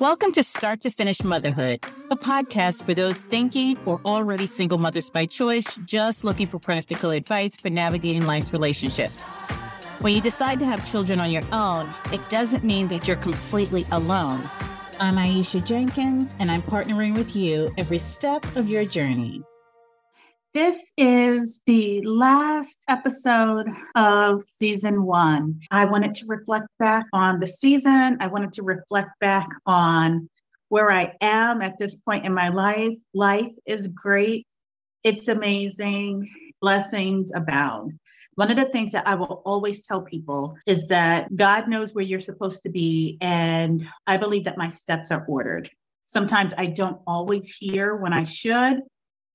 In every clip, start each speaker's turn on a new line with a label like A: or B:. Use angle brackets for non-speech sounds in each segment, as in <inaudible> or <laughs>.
A: Welcome to Start to Finish Motherhood, a podcast for those thinking or already single mothers by choice, just looking for practical advice for navigating life's relationships. When you decide to have children on your own, it doesn't mean that you're completely alone. I'm Aisha Jenkins, and I'm partnering with you every step of your journey. This is the last episode of season one. I wanted to reflect back on the season. I wanted to reflect back on where I am at this point in my life. Life is great, it's amazing, blessings abound. One of the things that I will always tell people is that God knows where you're supposed to be, and I believe that my steps are ordered. Sometimes I don't always hear when I should,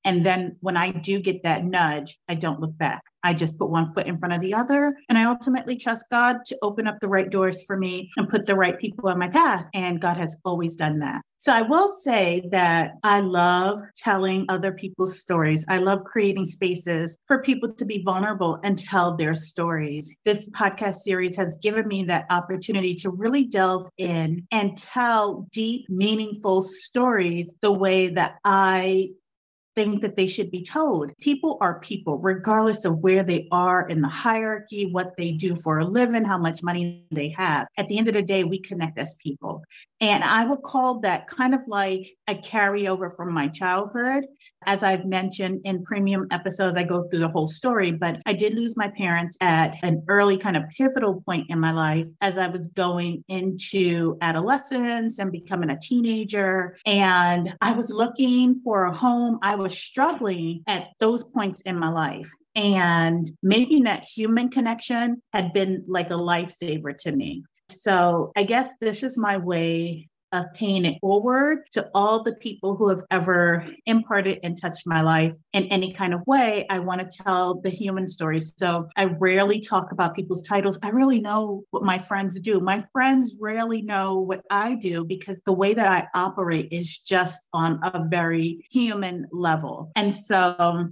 A: and then when I do get that nudge, I don't look back. I just put one foot in front of the other. And I ultimately trust God to open up the right doors for me and put the right people on my path. And God has always done that. So I will say that I love telling other people's stories. I love creating spaces for people to be vulnerable and tell their stories. This podcast series has given me that opportunity to really delve in and tell deep, meaningful stories the way that I think that they should be told. People are people, regardless of where they are in the hierarchy, what they do for a living, how much money they have. At the end of the day, we connect as people. And I would call that kind of like a carryover from my childhood. As I've mentioned in premium episodes, I go through the whole story, but I did lose my parents at an early kind of pivotal point in my life as I was going into adolescence and becoming a teenager. And I was looking for a home. I was struggling at those points in my life. And making that human connection had been like a lifesaver to me. So I guess this is my way of paying it forward to all the people who have ever imparted and touched my life in any kind of way. I want to tell the human stories. So I rarely talk about people's titles. I really know what my friends do. My friends rarely know what I do because the way that I operate is just on a very human level. And so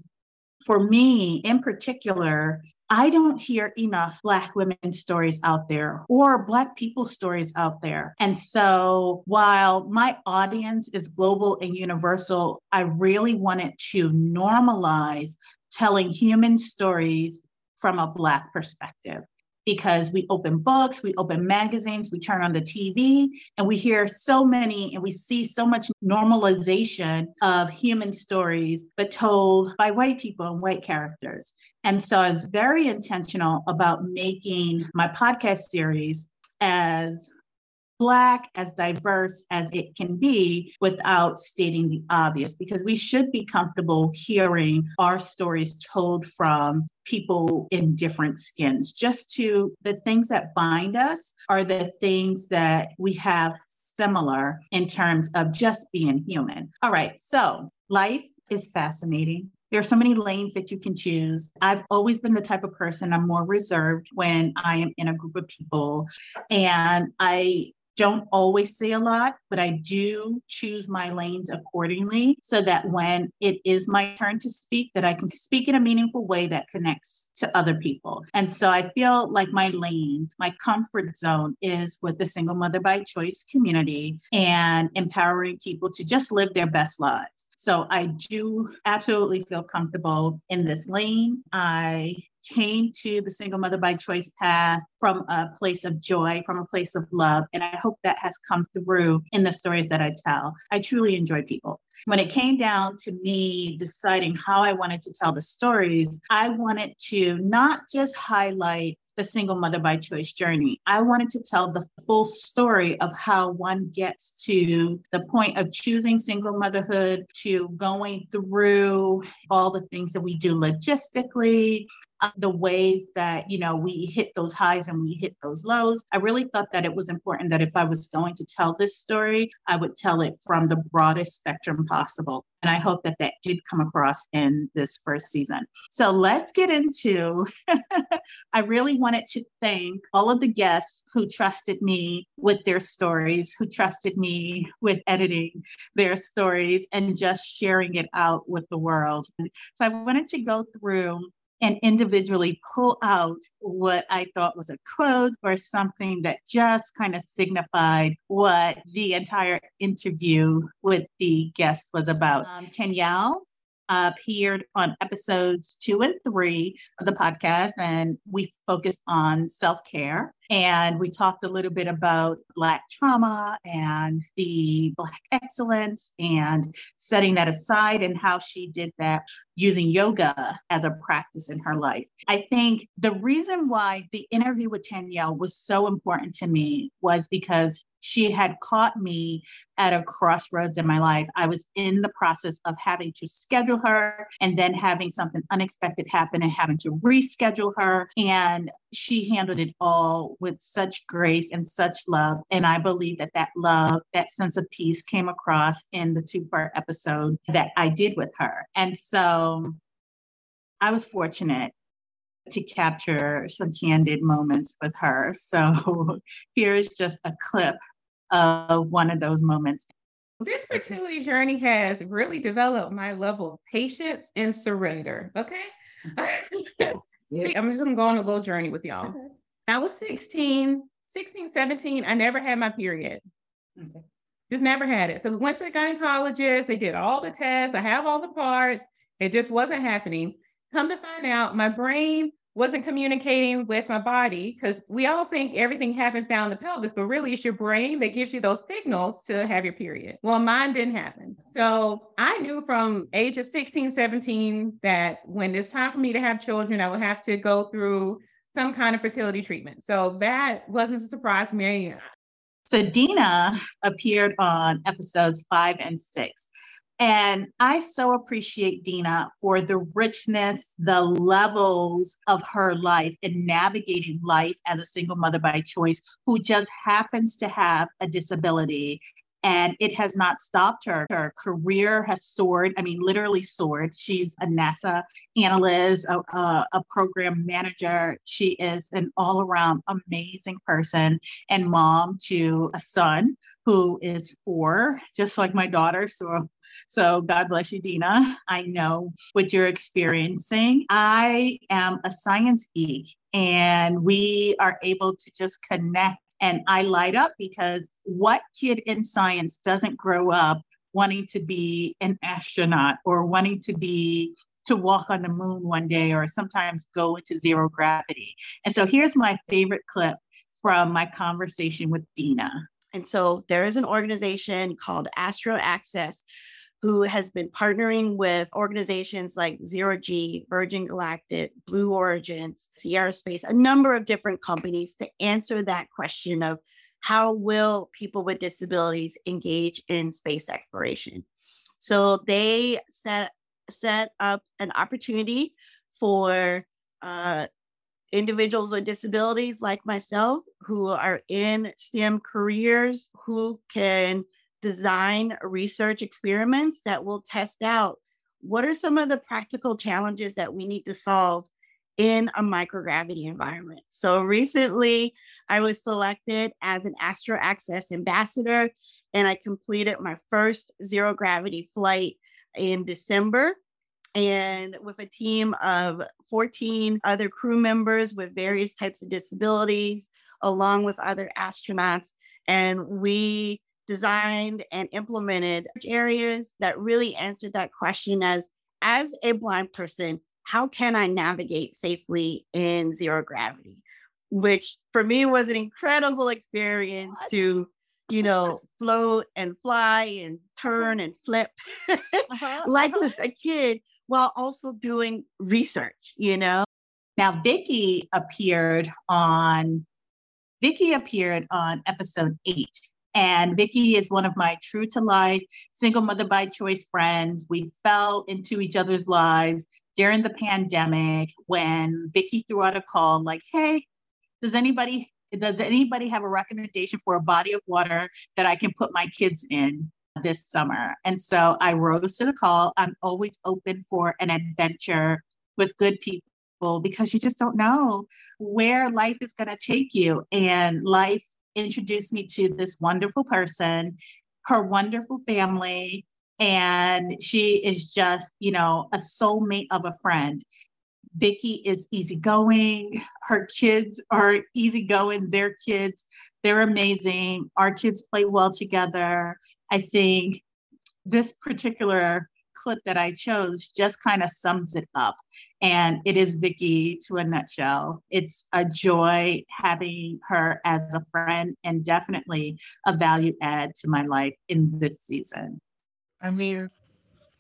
A: for me in particular, I don't hear enough Black women's stories out there or Black people's stories out there. And so while my audience is global and universal, I really wanted to normalize telling human stories from a Black perspective because we open books, we open magazines, we turn on the TV, and we hear so many and we see so much normalization of human stories, but told by white people and white characters. And so I was very intentional about making my podcast series as Black, as diverse as it can be without stating the obvious, because we should be comfortable hearing our stories told from people in different skins. Just to the things that bind us are the things that we have similar in terms of just being human. All right, so life is fascinating. There are so many lanes that you can choose. I've always been the type of person I'm more reserved when I am in a group of people. And I don't always say a lot, but I do choose my lanes accordingly so that when it is my turn to speak, that I can speak in a meaningful way that connects to other people. And so I feel like my lane, my comfort zone is with the single mother by choice community and empowering people to just live their best lives. So I do absolutely feel comfortable in this lane. I came to the single mother by choice path from a place of joy, from a place of love. And I hope that has come through in the stories that I tell. I truly enjoy people. When it came down to me deciding how I wanted to tell the stories, I wanted to not just highlight the single mother by choice journey. I wanted to tell the full story of how one gets to the point of choosing single motherhood to going through all the things that we do logistically, the ways that you know we hit those highs and we hit those lows. I really thought that it was important that if i was going to tell this story i would tell it from the broadest spectrum possible. And i hope that that did come across in this first season. So let's get into <laughs> i really wanted to thank all of the guests who trusted me with their stories who trusted me with editing their stories and just sharing it out with the world. So i wanted to go through and individually pull out what I thought was a quote or something that just kind of signified what the entire interview with the guest was about. Um, appeared on episodes two and three of the podcast, and we focused on self care. And we talked a little bit about Black trauma and the Black excellence and setting that aside and how she did that using yoga as a practice in her life. I think the reason why the interview with Tennielle was so important to me was because she had caught me at a crossroads in my life. I was in the process of having to schedule her and then having something unexpected happen and having to reschedule her. And she handled it all with such grace and such love. And I believe that that love, that sense of peace came across in the two part episode that I did with her. And so I was fortunate to capture some candid moments with her. So <laughs> here's just a clip of one of those moments.
B: This fertility journey has really developed my level of patience and surrender. Okay. yeah. <laughs> I'm just gonna go on a little journey with y'all. Okay. I was 16, 16, 17. I never had my period. Okay. Just never had it. So we went to the gynecologist. They did all the tests. I have all the parts. It just wasn't happening. Come to find out, my brain wasn't communicating with my body because we all think everything happens down the pelvis, but really it's your brain that gives you those signals to have your period. Well, mine didn't happen. So I knew from age of 16, 17 that when it's time for me to have children, I would have to go through some kind of fertility treatment. So that wasn't a surprise to me.
A: So Dina appeared on episodes five and six. And I so appreciate Dina for the richness, the levels of her life and navigating life as a single mother by choice who just happens to have a disability and it has not stopped her. Her career has soared. I mean, literally soared. She's a NASA analyst, a, a, a program manager. She is an all around amazing person and mom to a son who is four, just like my daughter. So, so God bless you, Dina. I know what you're experiencing. I am a science geek, and we are able to just connect and I light up because what kid in science doesn't grow up wanting to be an astronaut or wanting to be to walk on the moon one day or sometimes go into zero gravity. And so here's my favorite clip from my conversation with Dina.
C: And so there is an organization called Astro Access who has been partnering with organizations like Zero G, Virgin Galactic, Blue Origins, Sierra Space, a number of different companies to answer that question of how will people with disabilities engage in space exploration. So they set set up an opportunity for uh, individuals with disabilities like myself who are in STEM careers who can design research experiments that will test out what are some of the practical challenges that we need to solve in a microgravity environment. So recently, I was selected as an Astro Access ambassador, and I completed my first zero gravity flight in December. And with a team of 14 other crew members with various types of disabilities, along with other astronauts. And we designed and implemented areas that really answered that question as as a blind person how can i navigate safely in zero gravity which for me was an incredible experience what? to you know float and fly and turn and flip <laughs> uh-huh. like uh-huh. a kid while also doing research you know
A: now vicky appeared on vicky appeared on episode eight and Vicky is one of my true to life single mother by choice friends. We fell into each other's lives during the pandemic when Vicky threw out a call like, "Hey, does anybody does anybody have a recommendation for a body of water that I can put my kids in this summer?" And so I rose to the call. I'm always open for an adventure with good people because you just don't know where life is going to take you and life introduced me to this wonderful person, her wonderful family, and she is just, you know, a soulmate of a friend. Vicky is easygoing. Her kids are easygoing. Their kids, they're amazing. Our kids play well together. I think this particular clip that I chose just kind of sums it up. And it is Vicky to a nutshell. It's a joy having her as a friend and definitely a value add to my life in this season.
D: I mean,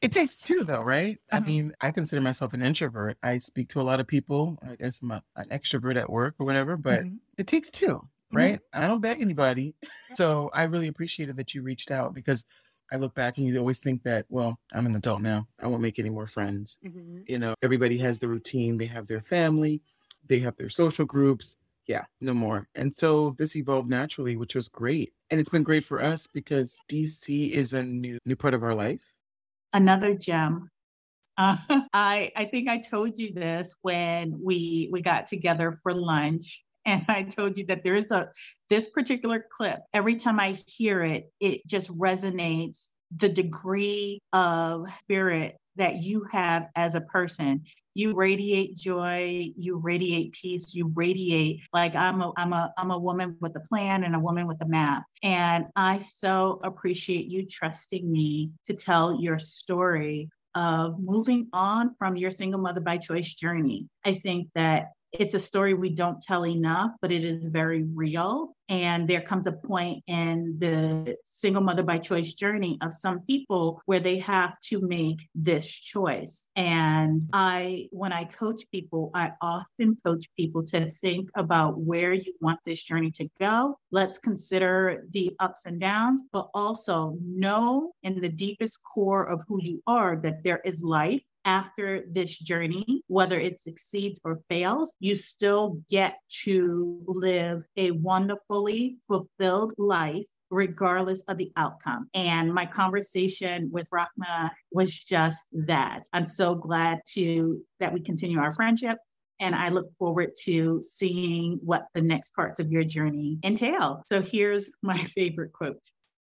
D: it takes two, though, right? I
A: Uh-huh.
D: mean, I consider myself an introvert. I speak to a lot of people. I guess I'm a, an extrovert at work or whatever, but
A: Mhm.
D: it takes two,
A: Mm-hmm.
D: right? I don't beg anybody. <laughs> So I really appreciated that you reached out because I look back and you always think that, well, I'm an adult now. I won't make any more friends. You know, everybody has the routine, they have their family, they have their social groups. Yeah, no more. And so this evolved naturally, which was great. And it's been great for us because DC is a new new part of our life.
A: another gem. Uh, <laughs> I I think I told you this when we we got together for lunch, and I told you that there is a this particular clip. Every time I hear it, it just resonates the degree of spirit that you have as a person. You radiate joy, you radiate peace, you radiate like I'm a I'm a I'm a woman with a plan and a woman with a map. And I so appreciate you trusting me to tell your story of moving on from your single mother by choice journey. I think that it's a story we don't tell enough, but it is very real. And there comes a point in the single mother by choice journey of some people where they have to make this choice. And I, when I coach people, I often coach people to think about where you want this journey to go. Let's consider the ups and downs, but also know in the deepest core of who you are that there is life after this journey, whether it succeeds or fails, you still get to live a wonderfully fulfilled life regardless of the outcome. And my conversation with Rahma was just that. I'm so glad to that we continue our friendship. And I look forward to seeing what the next parts of your journey entail. So here's my <laughs> favorite quote.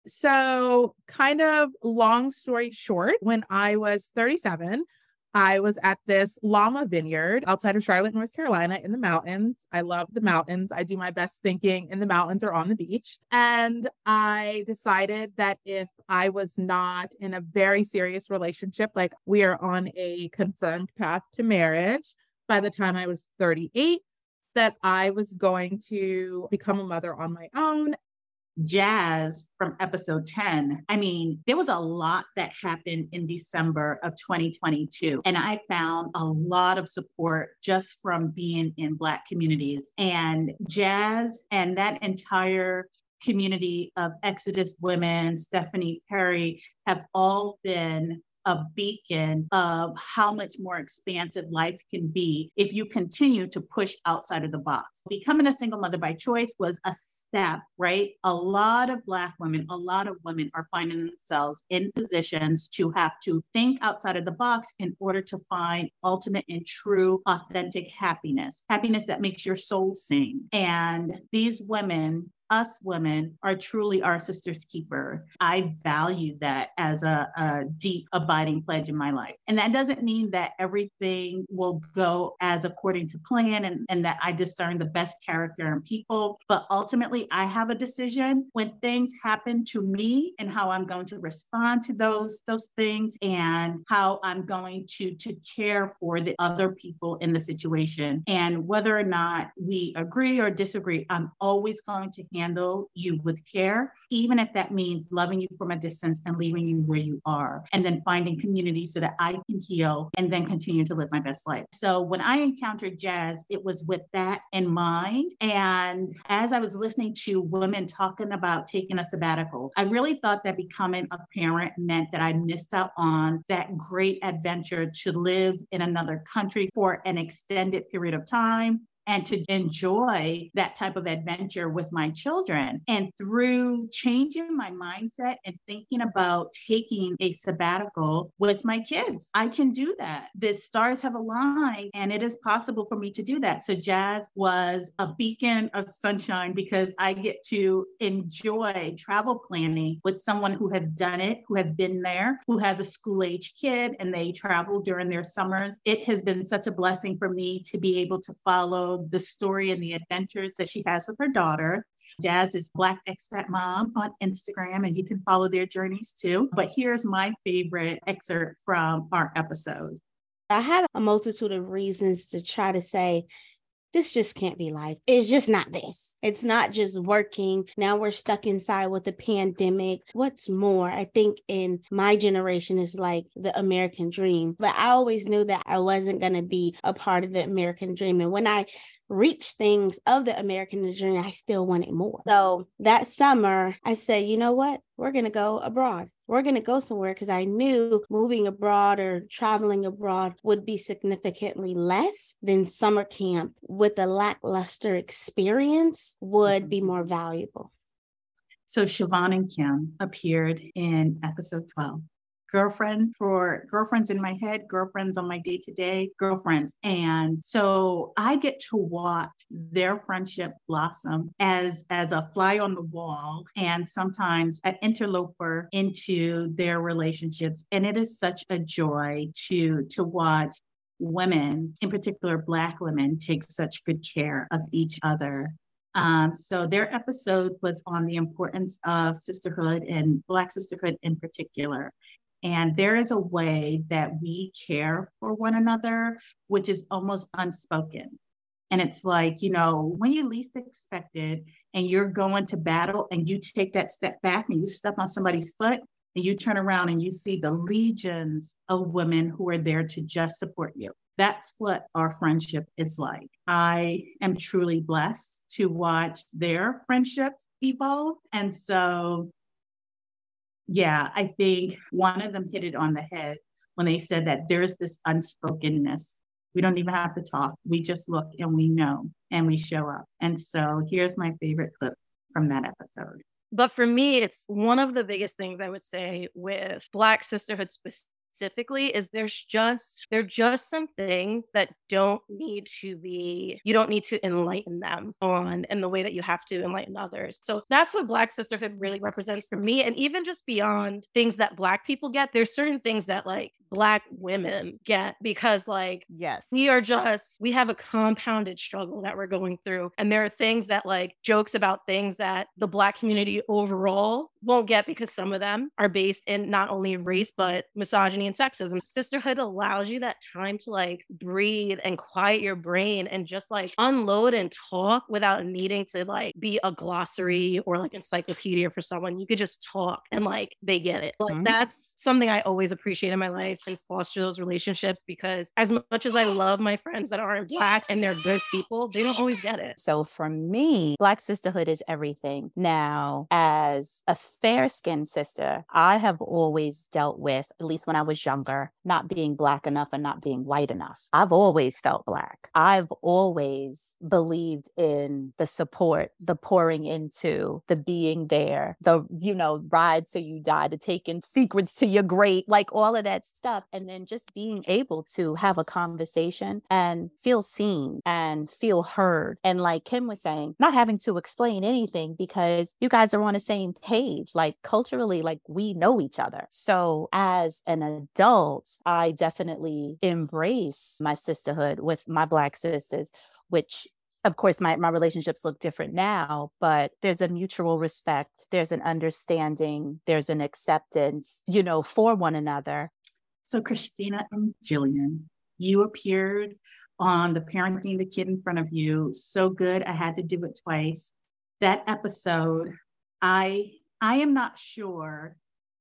E: So, kind of long story short, when I was 37, I was at this llama vineyard outside of Charlotte, North Carolina, in the mountains. I love the mountains. I do my best thinking in the mountains or on the beach. And I decided that if I was not in a very serious relationship, like we are on a confirmed path to marriage by the time I was 38, that I was going to become a mother on my own
A: Jazz from episode 10. I mean, there was a lot that happened in December of 2022. And I found a lot of support just from being in Black communities. And Jazz and that entire community of Exodus women, Stephanie Perry, have all been a beacon of how much more expansive life can be if you continue to push outside of the box. Becoming a single mother by choice was a step, right? A lot of Black women, a lot of women are finding themselves in positions to have to think outside of the box in order to find ultimate and true, authentic happiness, happiness that makes your soul sing. And these women us women are truly our sister's keeper. I value that as a, a, deep, abiding pledge in my life. And that doesn't mean that everything will go as according to plan and, and that I discern the best character in people. But ultimately, I have a decision when things happen to me and how I'm going to respond to those, those things and how I'm going to, to care for the other people in the situation. And whether or not we agree or disagree, I'm always going to handle you with care, even if that means loving you from a distance and leaving you where you are, and then finding community so that I can heal and then continue to live my best life. So when I encountered jazz, it was with that in mind. And as I was listening to women talking about taking a sabbatical, I really thought that becoming a parent meant that I missed out on that great adventure to live in another country for an extended period of time and to enjoy that type of adventure with my children. And through changing my mindset and thinking about taking a sabbatical with my kids, I can do that. The stars have aligned and it is possible for me to do that. So, Jazz was a beacon of sunshine because I get to enjoy travel planning with someone who has done it, who has been there, who has a school age kid, and they travel during their summers. It has been such a blessing for me to be able to follow the story and the adventures that she has with her daughter. Jazz is Black Expat Mom on Instagram, and you can follow their journeys too. But here's my favorite excerpt from our episode.
F: I had a multitude of reasons to try to say, this just can't be life. It's just not this. It's not just working. Now we're stuck inside with the pandemic. What's more, I think in my generation is like the American dream. But I always knew that I wasn't going to be a part of the American dream. And when I reached things of the American dream, I still wanted more. So that summer, I said, you know what? We're going to go abroad we're going to go somewhere because I knew moving abroad or traveling abroad would be significantly less than summer camp with a lackluster experience would be mm-hmm. more valuable.
A: So Siobhan and Kim appeared in episode 12 girlfriends for girlfriends in my head, girlfriends on my day to day, girlfriends. And so I get to watch their friendship blossom as as a fly on the wall and sometimes an interloper into their relationships. And it is such a joy to to watch women, in particular Black women, take such good care of each other. Um, so their episode was on the importance of sisterhood and Black sisterhood in particular. And there is a way that we care for one another, which is almost unspoken. And it's like, you know, when you least expect it and you're going to battle and you take that step back and you step on somebody's foot and you turn around and you see the legions of women who are there to just support you. That's what our friendship is like. I am truly blessed to watch their friendships evolve. And so yeah, I think one of them hit it on the head when they said that there's this unspokenness. We don't even have to talk. We just look and we know and we show up. And so here's my favorite clip from that episode.
G: But for me, it's one of the biggest things I would say with Black sisterhood specifically specifically is there's just there are just some things that don't need to be you don't need to enlighten them on in the way that you have to enlighten others. So that's what black sisterhood really represents for me and even just beyond things that black people get there's certain things that like black women get because like
C: yes.
G: we are just we have a compounded struggle that we're going through and there are things that like jokes about things that the black community overall won't get because some of them are based in not only race but misogyny and sexism. Sisterhood allows you that time to like breathe and quiet your brain and just like unload and talk without needing to like be a glossary or like encyclopedia for someone. You could just talk and like they get it. Like mm-hmm. that's something I always appreciate in my life and foster those relationships because as much as I love my friends that aren't black and they're good people, they don't always get it.
H: So for me, black sisterhood is everything. Now, as a fair skinned sister, I have always dealt with, at least when I was younger, not being black enough and not being white enough. I've always felt black. I've always believed in the support, the pouring into, the being there, the, you know, ride till you die, to taking secrets to your grave, like all of that stuff. And then just being able to have a conversation and feel seen and feel heard. And like Kim was saying, not having to explain anything because you guys are on the same page. Like culturally, like we know each other. So as an adult, I definitely embrace my sisterhood with my Black sisters which of course my, my relationships look different now but there's a mutual respect there's an understanding there's an acceptance you know for one another.
A: So christina and jillian you appeared on the parenting the kid in front of you. So good i had to do it twice. That episode i i am not sure.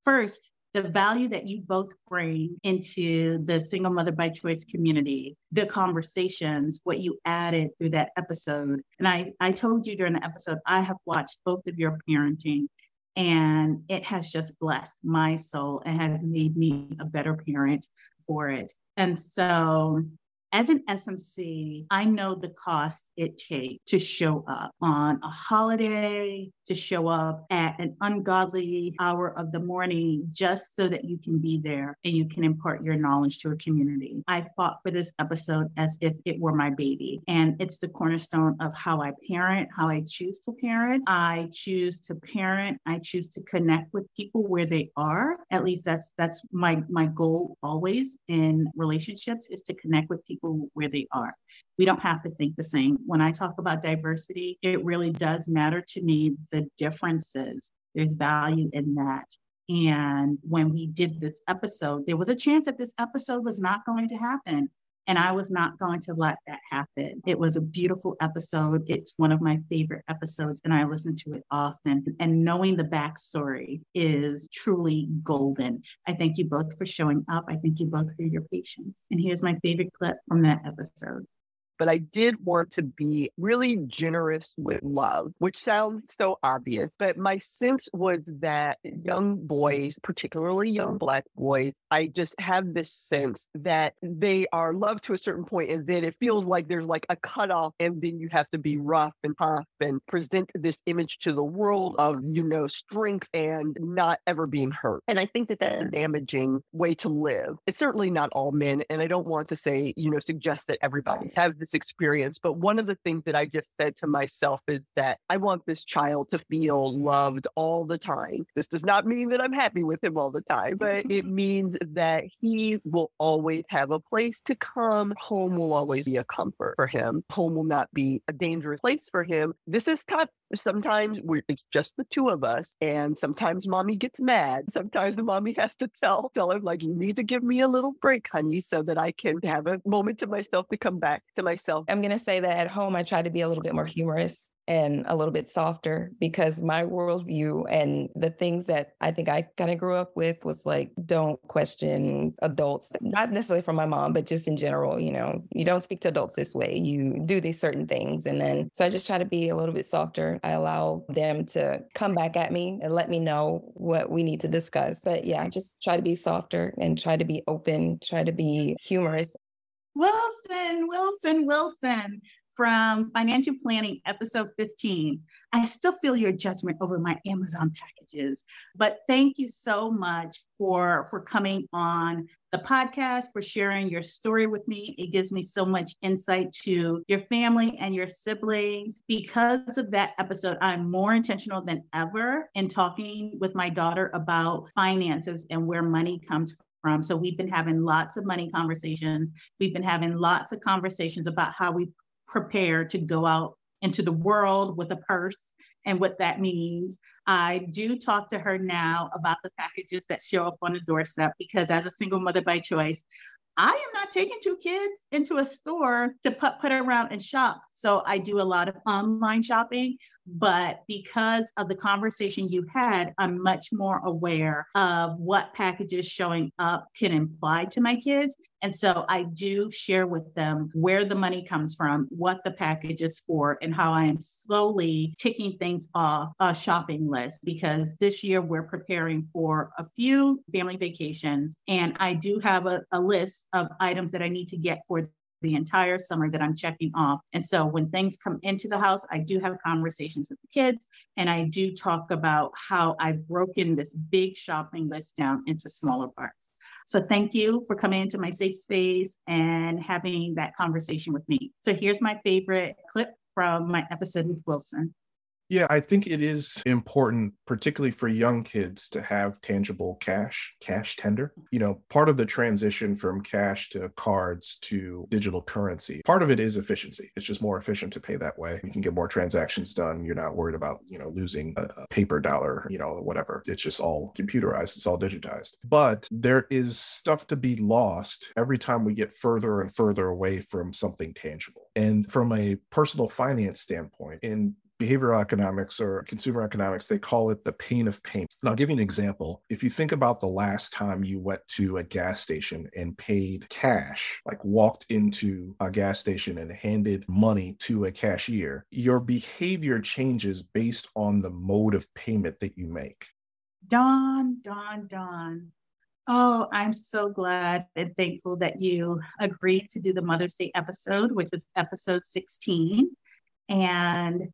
A: First the value that you both bring into the single mother by choice community, the conversations, what you added through that episode. And I, I told you during the episode, I have watched both of your parenting and it has just blessed my soul and has made me a better parent for it. And so As an SMC, I know the cost it takes to show up on a holiday, to show up at an ungodly hour of the morning just so that you can be there and you can impart your knowledge to a community. I fought for this episode as if it were my baby. And it's the cornerstone of how I parent, how I choose to parent. I choose to parent, I choose to connect with people where they are. At least that's that's my my goal always in relationships is to connect with people where they are. We don't have to think the same. When I talk about diversity, it really does matter to me the differences. There's value in that. And when we did this episode, there was a chance that this episode was not going to happen. And I was not going to let that happen. It was a beautiful episode. It's one of my favorite episodes, and I listen to it often. And knowing the backstory is truly golden. I thank you both for showing up. I thank you both for your patience. And here's my favorite clip from that episode
I: but I did want to be really generous with love, which sounds so obvious. But my sense was that young boys, particularly young Black boys, I just have this sense that they are loved to a certain point, and then it feels like there's like a cutoff, and then you have to be rough and tough and present this image to the world of, you know, strength and not ever being hurt. And I think that that's a damaging way to live. It's certainly not all men, and I don't want to say, you know, suggest that everybody has this experience. But one of the things that I just said to myself is that I want this child to feel loved all the time. This does not mean that I'm happy with him all the time, but it <laughs> means that he will always have a place to come. Home will always be a comfort for him. Home will not be a dangerous place for him. This is tough sometimes we're it's just the two of us and sometimes mommy gets mad sometimes the mommy has to tell tell him like you need to give me a little break honey so that i can have a moment to myself to come back to myself.
J: I'm to say that at home i try to be a little bit more humorous and a little bit softer because my worldview and the things that I think I kind of grew up with was like, don't question adults, not necessarily from my mom, but just in general, you know, you don't speak to adults this way. You do these certain things. And then, so I just try to be a little bit softer. I allow them to come back at me and let me know what we need to discuss. But yeah, just try to be softer and try to be open, try to be humorous.
A: Wilson, Wilson, Wilson from Financial Planning, episode 15. I still feel your judgment over my Amazon packages, but thank you so much for, for coming on the podcast, for sharing your story with me. It gives me so much insight to your family and your siblings. Because of that episode, I'm more intentional than ever in talking with my daughter about finances and where money comes from. So we've been having lots of money conversations. We've been having lots of conversations about how we prepared to go out into the world with a purse and what that means. I do talk to her now about the packages that show up on the doorstep because as a single mother by choice, I am not taking two kids into a store to put, put around and shop. So I do a lot of online shopping, but because of the conversation you had, I'm much more aware of what packages showing up can imply to my kids. And so I do share with them where the money comes from, what the package is for, and how I am slowly ticking things off a shopping list because this year we're preparing for a few family vacations. And I do have a, a list of items that I need to get for the entire summer that I'm checking off. And so when things come into the house, I do have conversations with the kids and I do talk about how I've broken this big shopping list down into smaller parts. So thank you for coming into my safe space and having that conversation with me. So here's my favorite clip from my episode with Wilson.
K: Yeah, I think it is important, particularly for young kids, to have tangible cash, cash tender. You know, part of the transition from cash to cards to digital currency, part of it is efficiency. It's just more efficient to pay that way. You can get more transactions done. You're not worried about, you know, losing a, a paper dollar, you know, whatever. It's just all computerized, it's all digitized. But there is stuff to be lost every time we get further and further away from something tangible. And from a personal finance standpoint, in behavioral economics or consumer economics, they call it the pain of paying. And I'll give you an example. If you think about the last time you went to a gas station and paid cash, like walked into a gas station and handed money to a cashier, your behavior changes based on the mode of payment that you make.
A: Don, Don, Don. Oh, I'm so glad and thankful that you agreed to do the Mother's Day episode, which was episode 16. And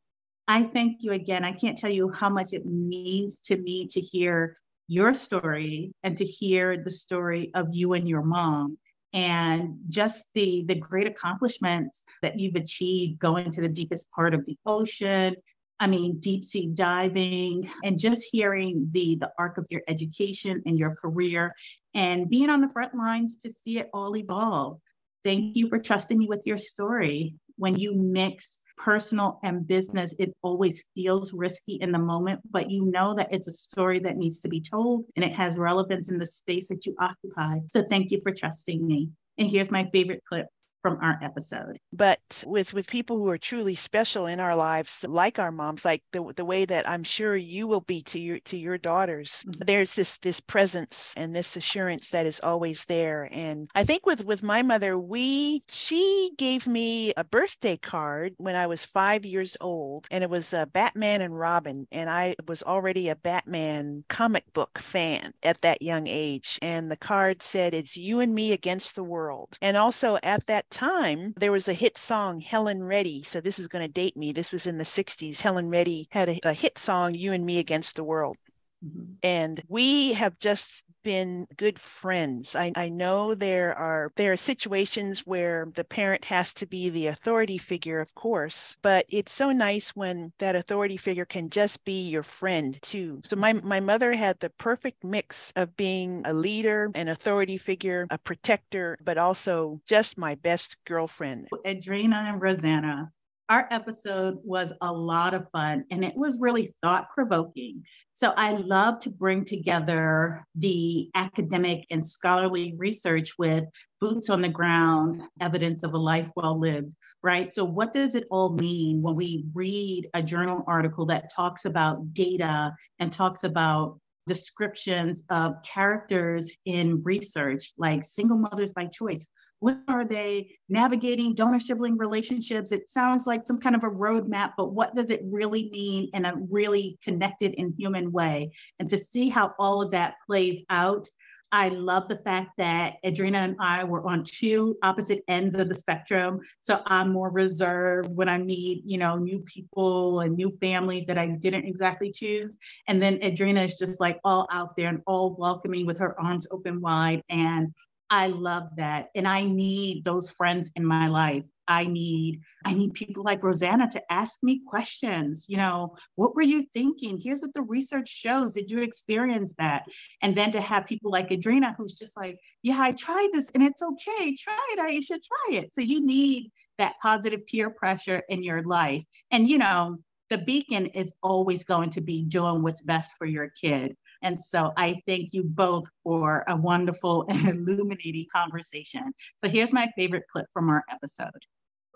A: I thank you again. I can't tell you how much it means to me to hear your story and to hear the story of you and your mom and just the the great accomplishments that you've achieved going to the deepest part of the ocean I mean, deep sea diving and just hearing the the arc of your education and your career and being on the front lines to see it all evolve. Thank you for trusting me with your story. When you mix personal and business, it always feels risky in the moment, but you know that it's a story that needs to be told and it has relevance in the space that you occupy. So thank you for trusting me. And here's my favorite clip from our episode.
L: But with with people who are truly special in our lives, like our moms, like the the way that I'm sure you will be to your to your daughters, mm-hmm. there's this this presence and this assurance that is always there. And I think with with my mother, we she gave me a birthday card when I was five years old, and it was a Batman and Robin, and I was already a Batman comic book fan at that young age. And the card said, "It's you and me against the world." And also at that time, there was a hit song, Helen Reddy. So this is going to date me. This was in the 60s. Helen Reddy had a, a hit song, You and Me Against the World. Mm-hmm. And we have just been good friends. I, I know there are there are situations where the parent has to be the authority figure, of course, but it's so nice when that authority figure can just be your friend too. So my my mother had the perfect mix of being a leader, an authority figure, a protector, but also just my best girlfriend.
A: Edrenna and Rosanna, our episode was a lot of fun and it was really thought provoking. So I love to bring together the academic and scholarly research with boots on the ground evidence of a life well lived, right? So, what does it all mean when we read a journal article that talks about data and talks about descriptions of characters in research like single mothers by choice? What are they navigating donor sibling relationships? It sounds like some kind of a roadmap, but what does it really mean in a really connected and human way? And to see how all of that plays out, I love the fact that Edrenna and I were on two opposite ends of the spectrum. So I'm more reserved when I meet, you know, new people and new families that I didn't exactly choose. And then Edrenna is just like all out there and all welcoming with her arms open wide. And I love that. And I need those friends in my life. I need I need people like Rosanna to ask me questions. You know, what were you thinking? Here's what the research shows. Did you experience that? And then to have people like Edrenna who's just like, yeah, I tried this and it's okay. Try it. I should try it. So you need that positive peer pressure in your life. And you know, the beacon is always going to be doing what's best for your kid. And so I thank you both for a wonderful <laughs> and illuminating conversation. So here's my favorite clip from our episode.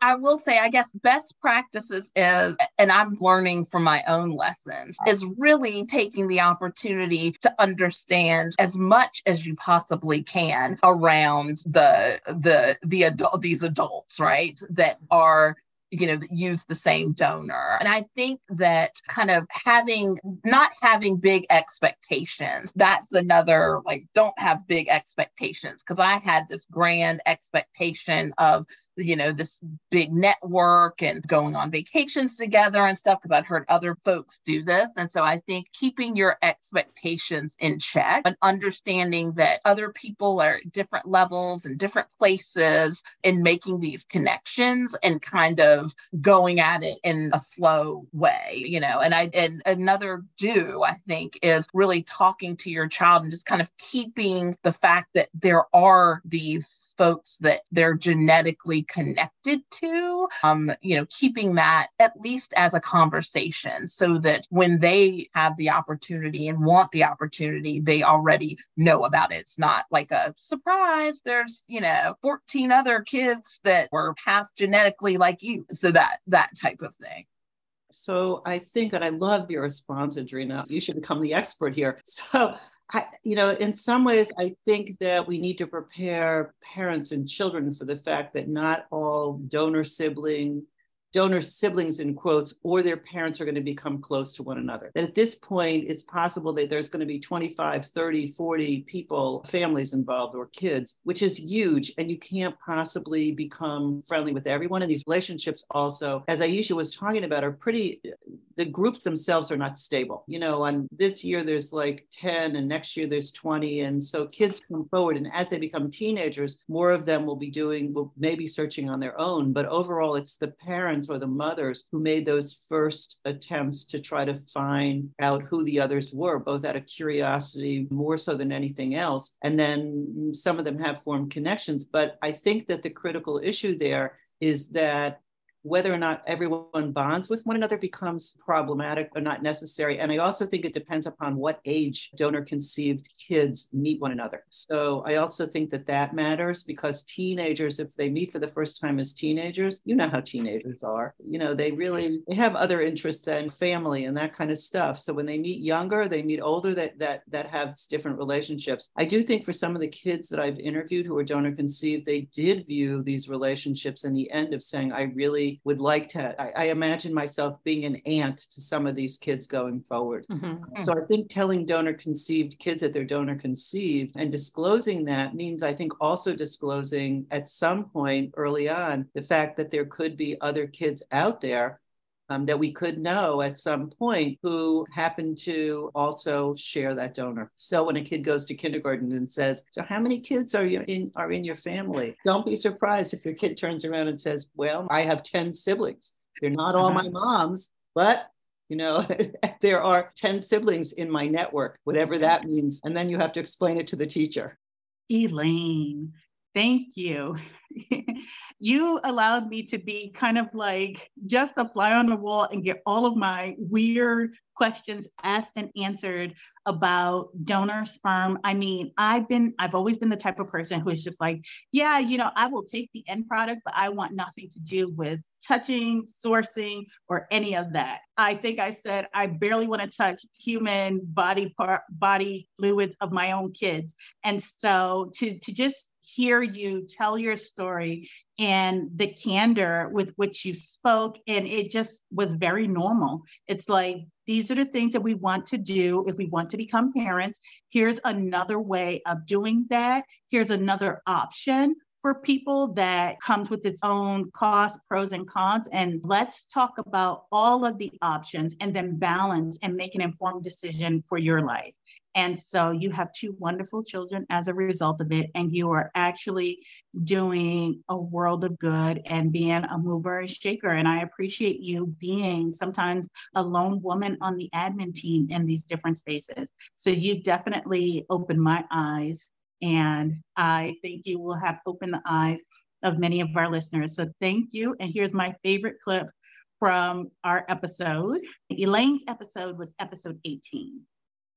M: I will say, I guess best practices is, and I'm learning from my own lessons, is really taking the opportunity to understand as much as you possibly can around the the the adult these adults, right? That are you know, use the same donor. And I think that kind of having, not having big expectations, that's another, like, don't have big expectations. Cause I had this grand expectation of you know, this big network and going on vacations together and stuff because I'd heard other folks do this. And so I think keeping your expectations in check and understanding that other people are at different levels and different places and making these connections and kind of going at it in a slow way, you know. And I and another do, I think, is really talking to your child and just kind of keeping the fact that there are these folks that they're genetically connected to um you know keeping that at least as a conversation so that when they have the opportunity and want the opportunity they already know about it it's not like a surprise there's you know 14 other kids that were half genetically like you so that that type of thing
N: so I think, and I love your response, Edrenna. You should become the expert here. <laughs> So I, you know, in some ways, I think that we need to prepare parents and children for the fact that not all donor sibling donor siblings in quotes or their parents are going to become close to one another. That at this point, it's possible that there's going to be 25, 30, 40 people, families involved or kids, which is huge. And you can't possibly become friendly with everyone. And these relationships also, as Aisha was talking about, are pretty, uh, the groups themselves are not stable. You know, on this year, there's like 10 and next year there's 20. And so kids come forward. And as they become teenagers, more of them will be doing, will maybe searching on their own. But overall, it's the parents or the mothers who made those first attempts to try to find out who the others were, both out of curiosity, more so than anything else. And then some of them have formed connections. But I think that the critical issue there is that whether or not everyone bonds with one another becomes problematic or not necessary. And I also think it depends upon what age donor conceived kids meet one another. So I also think that that matters because teenagers, if they meet for the first time as teenagers, you know how teenagers are. You know, they really they have other interests than family and that kind of stuff. So when they meet younger, they meet older that that that have different relationships. I do think for some of the kids that I've interviewed who are donor conceived, they did view these relationships in the end of saying, I really would like to, I, I, imagine myself being an aunt to some of these kids going forward. Mm-hmm. So I think telling donor conceived kids that they're donor conceived and disclosing that means I think also disclosing at some point early on the fact that there could be other kids out there um, that we could know at some point who happened to also share that donor. So when a kid goes to kindergarten and says, "So how many kids are you in are in your family?" Don't be surprised if your kid turns around and says, "Well, I have ten siblings. They're not all my moms, but." You know, <laughs> there are 10 siblings in my network, whatever that means. And then you have to explain it to the teacher.
A: Elaine, thank you. <laughs> you allowed me to be kind of like just a fly on the wall and get all of my weird questions asked and answered about donor sperm. I mean, I've been, I've always been the type of person who is just like, yeah, you know, I will take the end product, but I want nothing to do with touching, sourcing, or any of that. I think I said I barely want to touch human body part, body fluids of my own kids. And so to to just hear you tell your story and the candor with which you spoke. And it just was very normal. It's like, these are the things that we want to do if we want to become parents. Here's another way of doing that. Here's another option for people that comes with its own costs, pros and cons. And let's talk about all of the options and then balance and make an informed decision for your life. And so you have two wonderful children as a result of it, and you are actually doing a world of good and being a mover and shaker. And I appreciate you being sometimes a lone woman on the admin team in these different spaces. So you've definitely opened my eyes, and I think you will have opened the eyes of many of our listeners. So thank you. And here's my favorite clip from our episode. Elaine's episode was episode 18.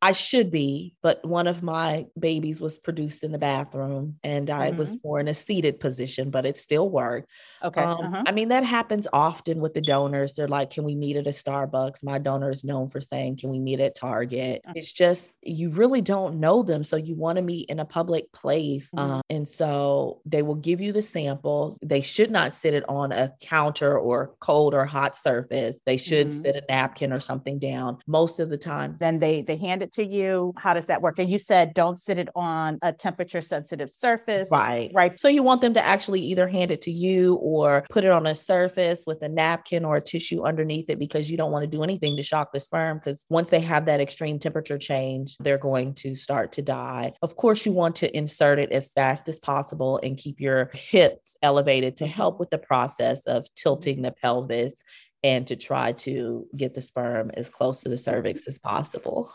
O: I should be, but one of my babies was produced in the bathroom and I mm-hmm. was more in a seated position, but it still worked. Okay. Um, uh-huh. I mean, that happens often with the donors. They're like, can we meet at a Starbucks? My donor is known for saying, can we meet at Target? Uh-huh. It's just, you really don't know them. So you want to meet in a public place. Mm-hmm. Um, and so they will give you the sample. They should not sit it on a counter or cold or hot surface. They should mm-hmm. sit a napkin or something down most of the time.
P: Then they, they hand it to you? How does that work? And you said don't sit it on a temperature sensitive surface.
O: Right. Right. So you want them to actually either hand it to you or put it on a surface with a napkin or a tissue underneath it because you don't want to do anything to shock the sperm because once they have that extreme temperature change, they're going to start to die. Of course, you want to insert it as fast as possible and keep your hips elevated to help with the process of tilting the pelvis and to try to get the sperm as close to the cervix as possible.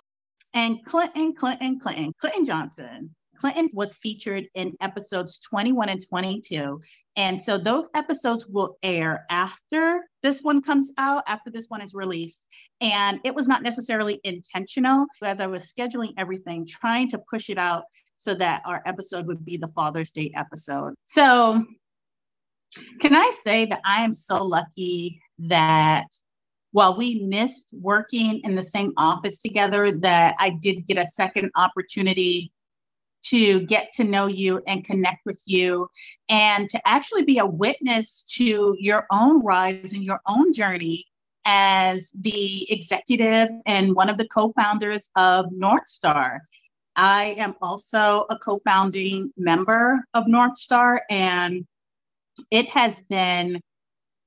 A: And Clinton, Clinton, Clinton, Clinton Johnson. Clinton was featured in episodes 21 and 22. And so those episodes will air after this one comes out, after this one is released. And it was not necessarily intentional as I was scheduling everything, trying to push it out so that our episode would be the Father's Day episode. So, can I say that I am so lucky that while we missed working in the same office together, that I did get a second opportunity to get to know you and connect with you and to actually be a witness to your own rise and your own journey as the executive and one of the co-founders of North Star. I am also a co-founding member of North Star and it has been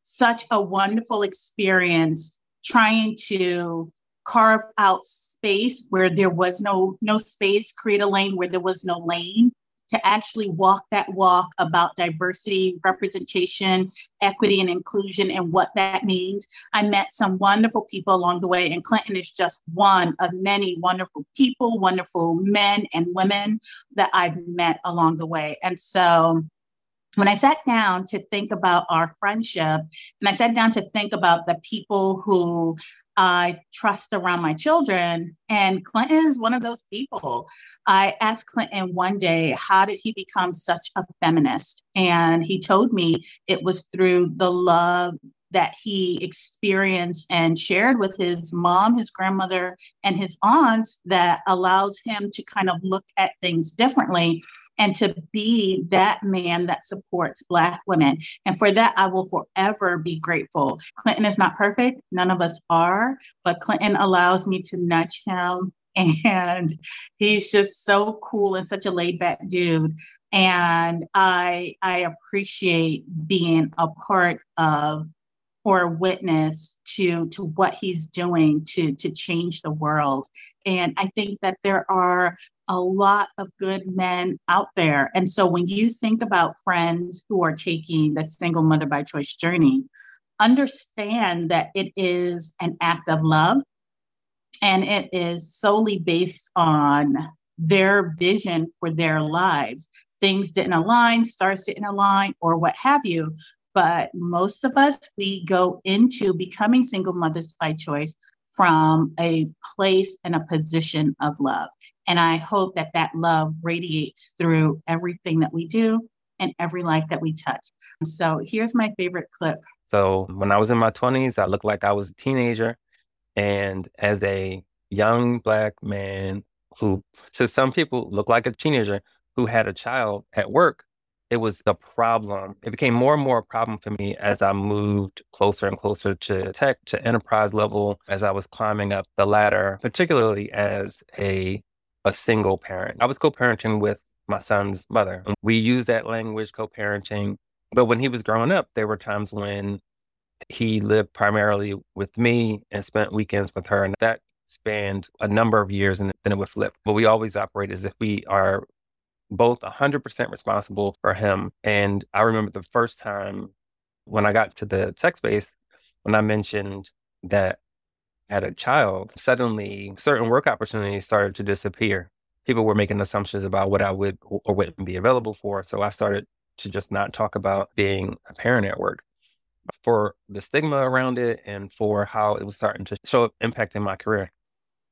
A: such a wonderful experience trying to carve out space where there was no no space, create a lane where there was no lane to actually walk that walk about diversity, representation, equity, and inclusion, and what that means. I met some wonderful people along the way, and Clinton is just one of many wonderful people, wonderful men and women that I've met along the way. And so when I sat down to think about our friendship, and I sat down to think about the people who I trust around my children, and Clinton is one of those people. I asked Clinton one day, how did he become such a feminist? And he told me it was through the love that he experienced and shared with his mom, his grandmother, and his aunts that allows him to kind of look at things differently and to be that man that supports Black women. And for that, I will forever be grateful. Clinton is not perfect, none of us are, but Clinton allows me to nudge him. <laughs> And he's just so cool and such a laid back dude. And I I appreciate being a part of or a witness to to what he's doing to to change the world and i think that there are a lot of good men out there. And so when you think about friends who are taking the single mother by choice journey, understand that it is an act of love and it is solely based on their vision for their lives. Things didn't align, stars didn't align, or what have you. But most of us, we go into becoming single mothers by choice from a place and a position of love. And I hope that that love radiates through everything that we do and every life that we touch. So here's my favorite clip.
Q: So when I was in my 20s, I looked like I was a teenager. And as a young Black man who, to some people, looked like a teenager who had a child at work, it was a problem. It became more and more a problem for me as I moved closer and closer to tech, to enterprise level, as I was climbing up the ladder, particularly as a a single parent. I was co parenting with my son's mother. We used that language, co parenting. But when he was growing up, there were times when he lived primarily with me and spent weekends with her. And that spanned a number of years and then it would flip. But we always operate as if we are both 100% responsible for him. And I remember the first time when I got to the tech space, when I mentioned that I had a child, suddenly certain work opportunities started to disappear. People were making assumptions about what I would or wouldn't be available for. So I started to just not talk about being a parent at work for the stigma around it and for how it was starting to show up impacting my career.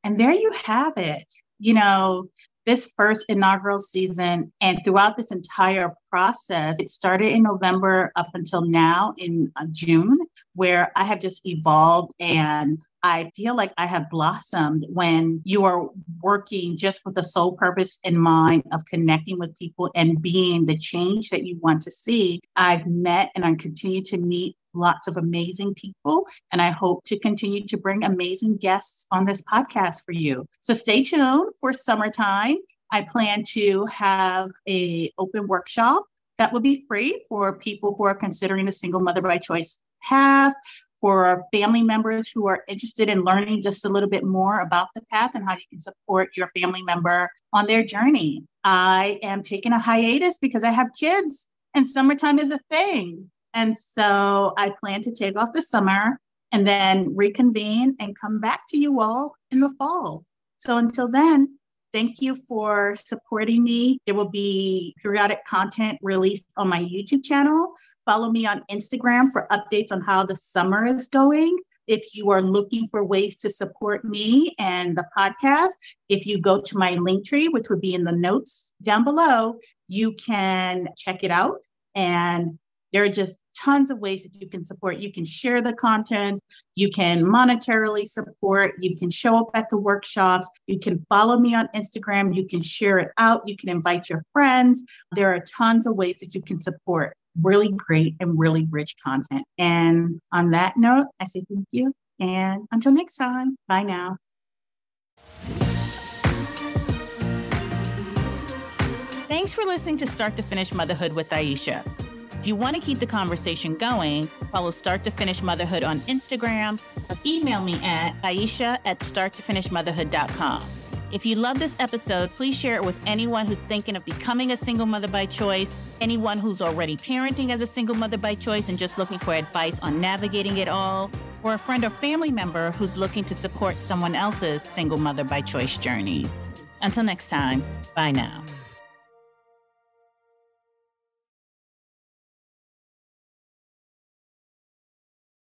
A: And there you have it. You know, this first inaugural season and throughout this entire process, it started in November up until now in uh, June, where I have just evolved and I feel like I have blossomed when you are working just with the sole purpose in mind of connecting with people and being the change that you want to see. I've met and I continue to meet lots of amazing people and I hope to continue to bring amazing guests on this podcast for you. So stay tuned for summertime. I plan to have a open workshop that will be free for people who are considering the single mother by choice path for family members who are interested in learning just a little bit more about the path and how you can support your family member on their journey. I am taking a hiatus because I have kids and summertime is a thing. And so I plan to take off the summer and then reconvene and come back to you all in the fall. So until then, thank you for supporting me. There will be periodic content released on my YouTube channel. Follow me on Instagram for updates on how the summer is going. If you are looking for ways to support me and the podcast, if you go to my link tree, which would be in the notes down below, you can check it out. And There are just tons of ways that you can support. You can share the content, you can monetarily support, you can show up at the workshops, you can follow me on Instagram, you can share it out, you can invite your friends. There are tons of ways that you can support really great and really rich content. And on that note, I say thank you. And until next time, bye now.
P: Thanks for listening to Start to Finish Motherhood with Aisha. If you want to keep the conversation going, follow Start to Finish Motherhood on Instagram or email me at Aisha at starttofinishmotherhood.com. If you love this episode, please share it with anyone who's thinking of becoming a single mother by choice, anyone who's already parenting as a single mother by choice and just looking for advice on navigating it all, or a friend or family member who's looking to support someone else's single mother by choice journey. Until next time, bye now.